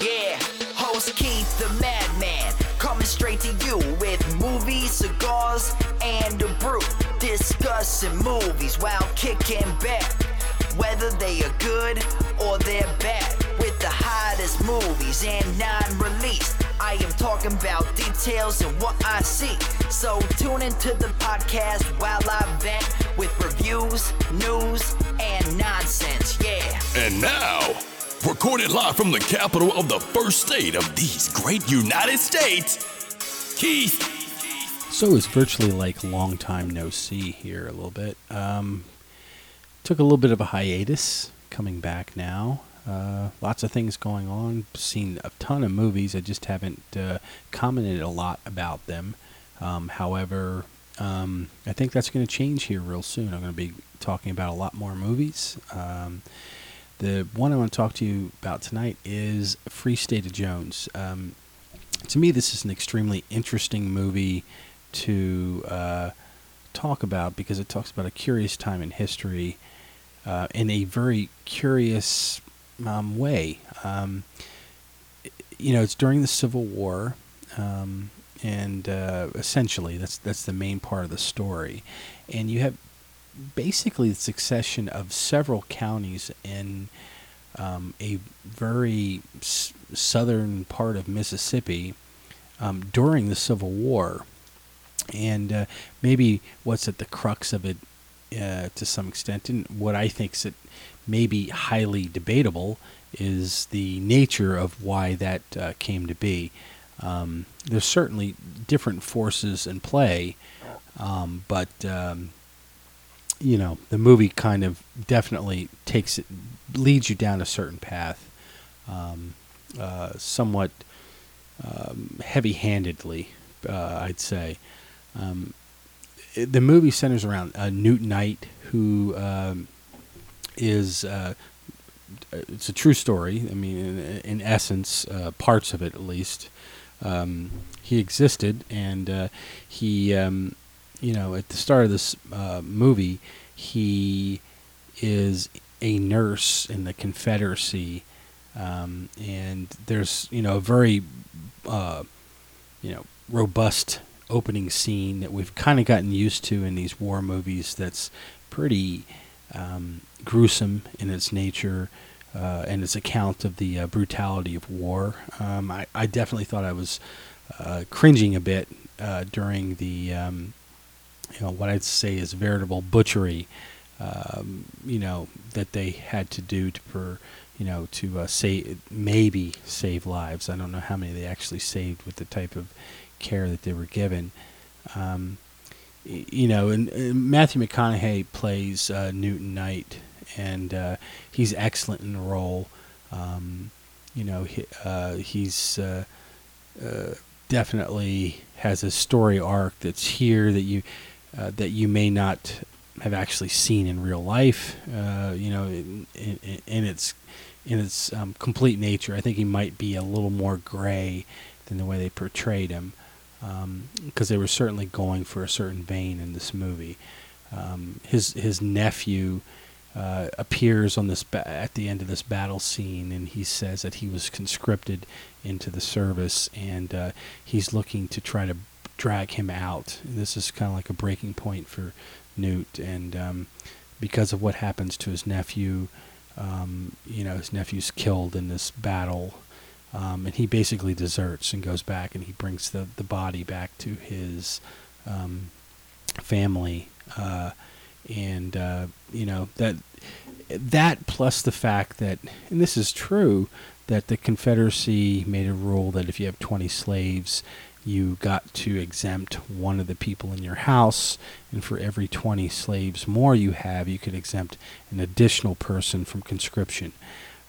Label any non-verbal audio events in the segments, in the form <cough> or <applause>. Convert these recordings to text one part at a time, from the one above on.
Yeah, host Keith the Madman, coming straight to you with movies, cigars, and a brew. Discussing movies while kicking back, whether they are good or they're bad. With the hottest movies and non-released, I am talking about details and what I see. So tune into the podcast while I vent with reviews, news, and nonsense. Yeah. And now, recorded live from the capital of the first state of these great United States, Keith. So it's virtually like long time no see here a little bit. Um, took a little bit of a hiatus, coming back now. Uh, lots of things going on. Seen a ton of movies. I just haven't uh, commented a lot about them. Um, however, um, I think that's going to change here real soon. I'm going to be talking about a lot more movies. Um, the one I want to talk to you about tonight is Free State of Jones. Um, to me, this is an extremely interesting movie to uh, talk about because it talks about a curious time in history uh, in a very curious um, way. Um, you know, it's during the Civil War, um, and uh, essentially that's that's the main part of the story, and you have basically the succession of several counties in um, a very s- southern part of Mississippi um, during the Civil War. And uh, maybe what's at the crux of it uh, to some extent, and what I think is maybe highly debatable, is the nature of why that uh, came to be. Um, there's certainly different forces in play, um, but um, you know the movie kind of definitely takes it leads you down a certain path um, uh, somewhat um, heavy-handedly uh, i'd say um, the movie centers around uh, newt knight who um, is uh, it's a true story i mean in, in essence uh, parts of it at least. Um, he existed and uh, he um, you know, at the start of this uh, movie, he is a nurse in the Confederacy, um, and there's you know a very uh, you know robust opening scene that we've kind of gotten used to in these war movies. That's pretty um, gruesome in its nature. Uh, and its account of the uh, brutality of war. Um, I, I definitely thought I was uh, cringing a bit uh, during the um, you know what I'd say is veritable butchery, um, you know that they had to do to per, you know to uh, save maybe save lives. I don't know how many they actually saved with the type of care that they were given. Um, you know, and, and Matthew McConaughey plays uh, Newton Knight, and uh, he's excellent in the role. Um, you know, he, uh, he's uh, uh, definitely has a story arc that's here that you uh, that you may not have actually seen in real life. You know, in, in, in its in its um, complete nature, I think he might be a little more gray than the way they portrayed him, because they were certainly going for a certain vein in this movie. Um, his his nephew uh, appears on this ba- at the end of this battle scene, and he says that he was conscripted into the service, and uh, he's looking to try to drag him out. And this is kind of like a breaking point for Newt, and um, because of what happens to his nephew, um, you know, his nephew's killed in this battle. Um, and he basically deserts and goes back, and he brings the, the body back to his um, family, uh, and uh, you know that that plus the fact that, and this is true, that the Confederacy made a rule that if you have 20 slaves, you got to exempt one of the people in your house, and for every 20 slaves more you have, you could exempt an additional person from conscription.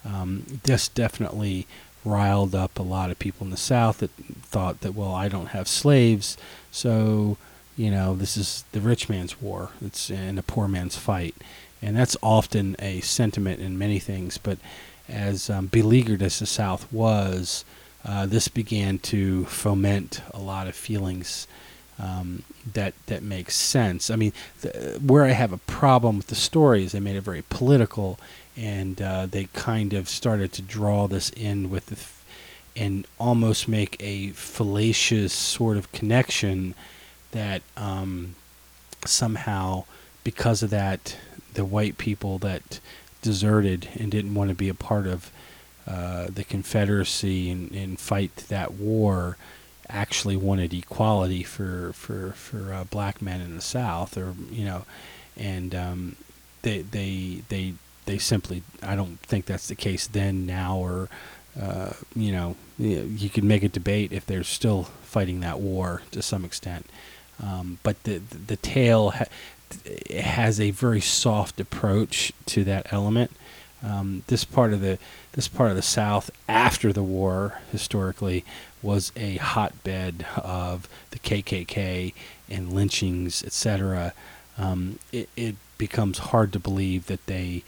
Um, this definitely riled up a lot of people in the South that thought that, well, I don't have slaves, so you know this is the rich man's war. It's and a poor man's fight, and that's often a sentiment in many things. But as um, beleaguered as the South was, uh, this began to foment a lot of feelings um, that that makes sense. I mean, where I have a problem with the story is they made it very political, and uh, they kind of started to draw this in with f- and almost make a fallacious sort of connection that um, somehow, because of that, the white people that deserted and didn't want to be a part of uh, the Confederacy and, and fight that war actually wanted equality for for for uh, black men in the South, or you know, and um, they they they they simply I don't think that's the case then, now, or uh, you know, you could make a debate if they're still fighting that war to some extent, um, but the the tale ha- has a very soft approach to that element. Um, this part of the this part of the South after the war historically was a hotbed of the KKK and lynchings, etc. Um, it, it becomes hard to believe that they,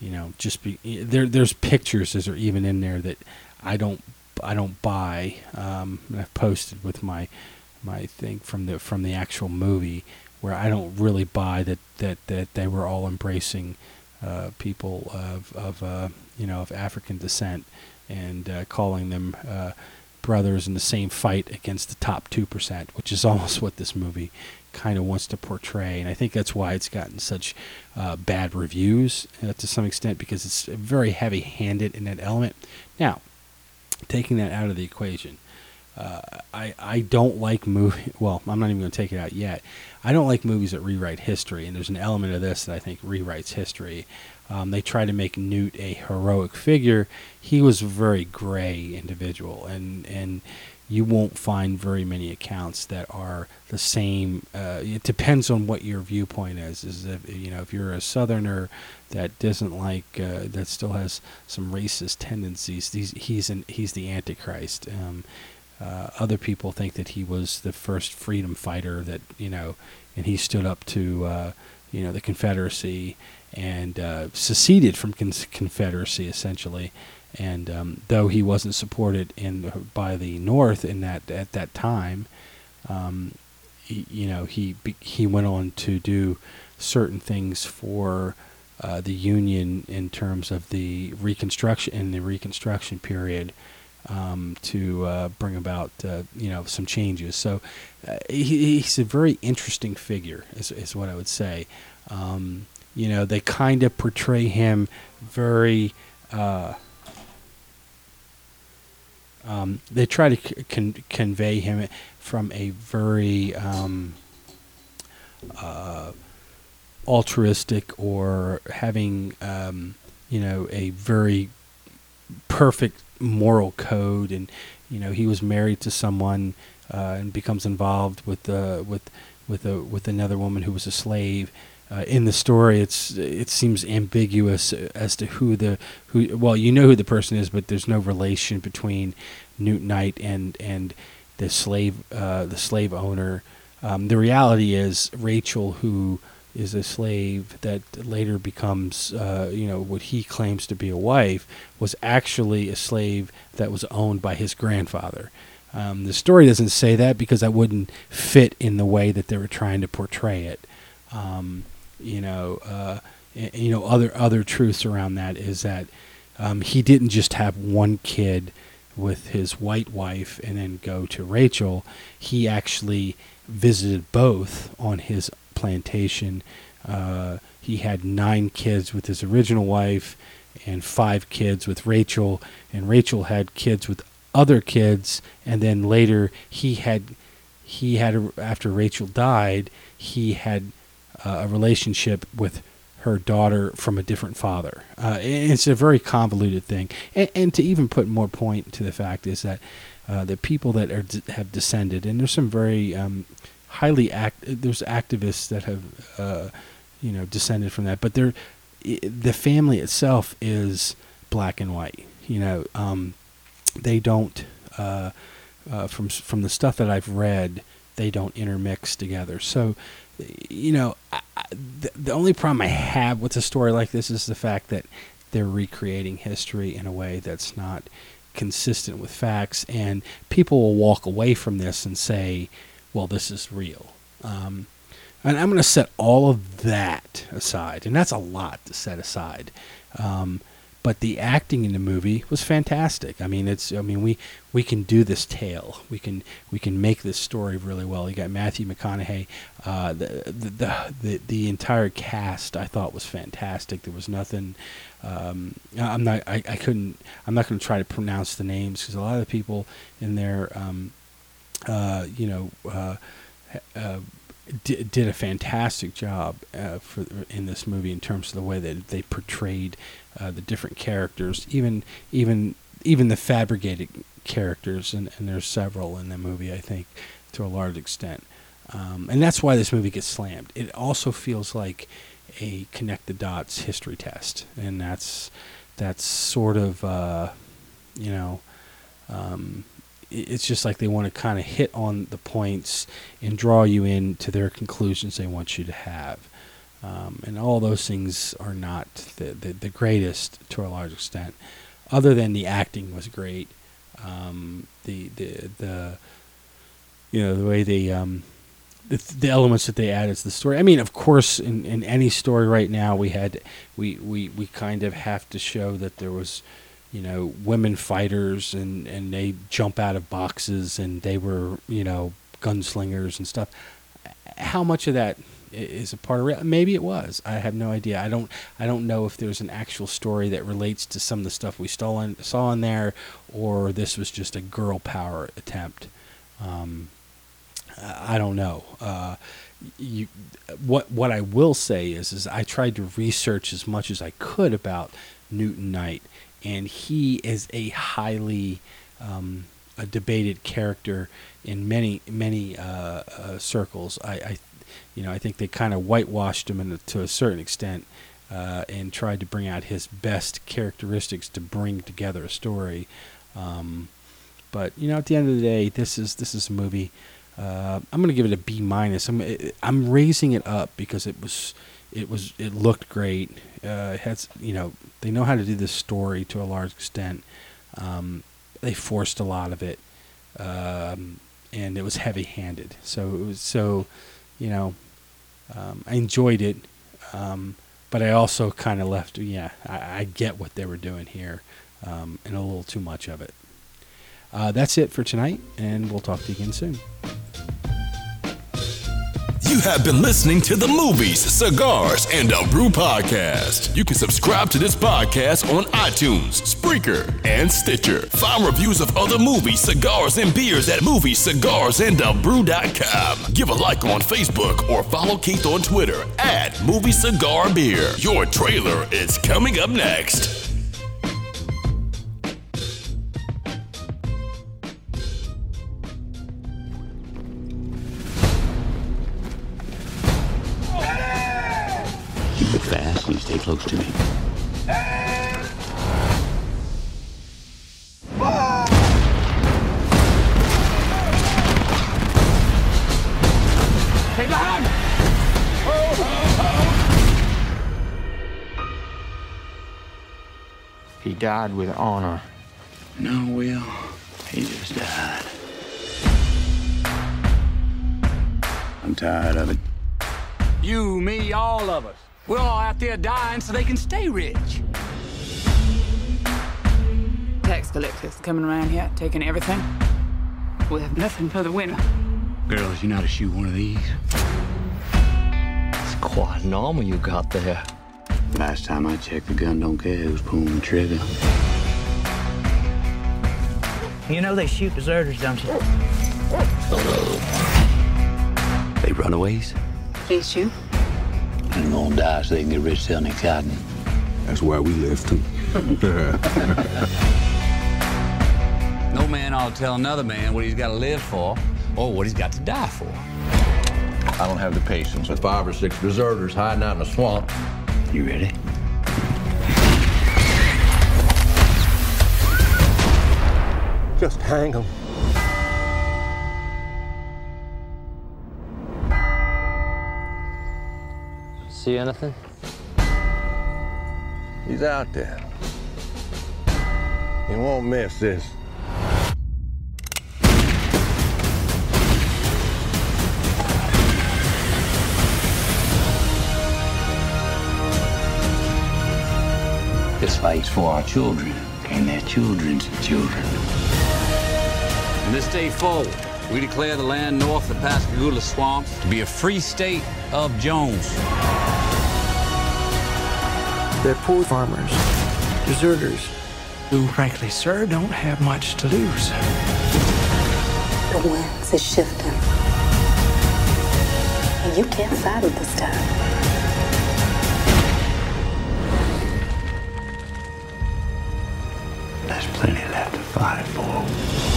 you know, just be there. There's pictures that are even in there that I don't I don't buy. Um, I've posted with my my thing from the from the actual movie where I don't really buy that that that they were all embracing uh, people of of uh, you know of African descent and uh, calling them uh, brothers in the same fight against the top two percent, which is <laughs> almost what this movie kind of wants to portray, and I think that's why it's gotten such uh, bad reviews uh, to some extent because it's very heavy-handed in that element. Now, taking that out of the equation. Uh, I I don't like movie. <laughs> Well, I'm not even going to take it out yet. I don't like movies that rewrite history, and there's an element of this that I think rewrites history. Um, they try to make Newt a heroic figure. He was a very gray individual, and and you won't find very many accounts that are the same. Uh, it depends on what your viewpoint is. Is if you know if you're a Southerner that doesn't like uh, that still has some racist tendencies. He's he's an, he's the Antichrist. Um, uh, other people think that he was the first freedom fighter that you know, and he stood up to uh, you know the Confederacy and uh, seceded from con- Confederacy essentially. And um, though he wasn't supported in by the North in that at that time, um, he, you know he he went on to do certain things for uh, the Union in terms of the Reconstruction in the Reconstruction period um, to uh, bring about uh, you know some changes. So uh, he, he's a very interesting figure, is, is what I would say. Um, you know, they kind of portray him very. Uh, um, they try to con- convey him from a very um, uh, altruistic or having um, you know a very perfect moral code, and you know he was married to someone uh, and becomes involved with uh, with with a with another woman who was a slave. Uh, in the story, it's it seems ambiguous as to who the who. Well, you know who the person is, but there's no relation between Newt Knight and and the slave uh, the slave owner. Um, the reality is Rachel, who is a slave that later becomes, uh, you know, what he claims to be a wife, was actually a slave that was owned by his grandfather. Um, the story doesn't say that because that wouldn't fit in the way that they were trying to portray it. Um, you know, uh, you know, other other truths around that is that um, he didn't just have one kid with his white wife and then go to Rachel. He actually visited both on his plantation. Uh, he had nine kids with his original wife and five kids with Rachel, and Rachel had kids with other kids, and then later he had he had after Rachel died, he had uh, a relationship with her daughter from a different father. Uh, it's a very convoluted thing, and, and, to even put more point to the fact is that uh, the people that are have descended, and there's some very um, highly act. There's activists that have, uh, you know, descended from that, but they're the family itself is black and white. You know, um, they don't. Uh, uh, from from the stuff that I've read, they don't intermix together. So, you know, I, the, the only problem I have with a story like this is the fact that they're recreating history in a way that's not consistent with facts, and people will walk away from this and say, well, this is real. Um, and I'm going to set all of that aside, and that's a lot to set aside. Um, but the acting in the movie was fantastic. I mean, it's I mean we we can do this tale. We can we can make this story really well. You got Matthew McConaughey. Uh, the, the, the the entire cast I thought was fantastic. There was nothing. Um, I'm not. I, I couldn't. I'm not going to try to pronounce the names because a lot of the people in there, um, uh, you know. Uh, did, did a fantastic job uh, for in this movie in terms of the way that they portrayed uh, the different characters, even even even the fabricated characters, and, and there's several in the movie, I think, to a large extent, um, and that's why this movie gets slammed. It also feels like a connect the dots history test, and that's that's sort of uh, you know. Um, it's just like they want to kind of hit on the points and draw you in to their conclusions they want you to have. Um, and all those things are not the, the, the, greatest to a large extent, other than the acting was great. Um, the, the, the, you know, the way they, um, the, the elements that they added to the story. I mean, of course, in, in any story right now, we had, we, we, we kind of have to show that there was, you know, women fighters and, and they jump out of boxes and they were, you know, gunslingers and stuff. How much of that is a part of it? Maybe it was. I have no idea. I don't. I don't know if there's an actual story that relates to some of the stuff we saw in, there, or this was just a girl power attempt. Um, I don't know. Uh, you, what what I will say is, is I tried to research as much as I could about Newton Knight and he is a highly um, a debated character in many many uh, uh, circles. I, I, you know, I think they kind of whitewashed him a, to a certain extent uh, and tried to bring out his best characteristics to bring together a story. Um, but you know, at the end of the day, this is this is a movie. Uh, I'm going to give it a B minus. I'm I'm raising it up because it was it was it looked great. Uh, you know they know how to do this story to a large extent. Um, they forced a lot of it, um, and it was heavy-handed. So it was so, you know, um, I enjoyed it, um, but I also kind of left. Yeah, I, I, get what they were doing here, um, and a little too much of it. Uh, that's it for tonight, and we'll talk to you again soon. You have been listening to the Movies, Cigars, and a Brew podcast. You can subscribe to this podcast on iTunes, Spreaker, and Stitcher. Find reviews of other movies, cigars, and beers at moviescigarsandabrew.com. Give a like on Facebook or follow Keith on Twitter at Movie Cigar Beer. Your trailer is coming up next. Close to me. Stay behind! He died with honor. No, Will. He just died. I'm tired of it. You, me, all of us. We're all out there dying so they can stay rich. Tax collectors coming around here, taking everything. we have nothing for the winter. Girls, you know how to shoot one of these? It's quite normal you got there. Last time I checked, the gun don't care who's pulling the trigger. You know they shoot deserters, don't you? They runaways? Please shoot and gonna die so they can get rich selling cotton. That's why we left too. <laughs> no man ought to tell another man what he's got to live for or what he's got to die for. I don't have the patience with five or six deserters hiding out in the swamp. You ready? Just hang them. see anything? He's out there. He won't miss this. This fight's for our children and their children's children. From this day forward, we declare the land north of Pascagoula Swamps to be a free state of Jones. They're poor farmers, deserters, who, frankly, sir, don't have much to lose. The winds is shifting. And you can't fight it this time. There's plenty left to fight for.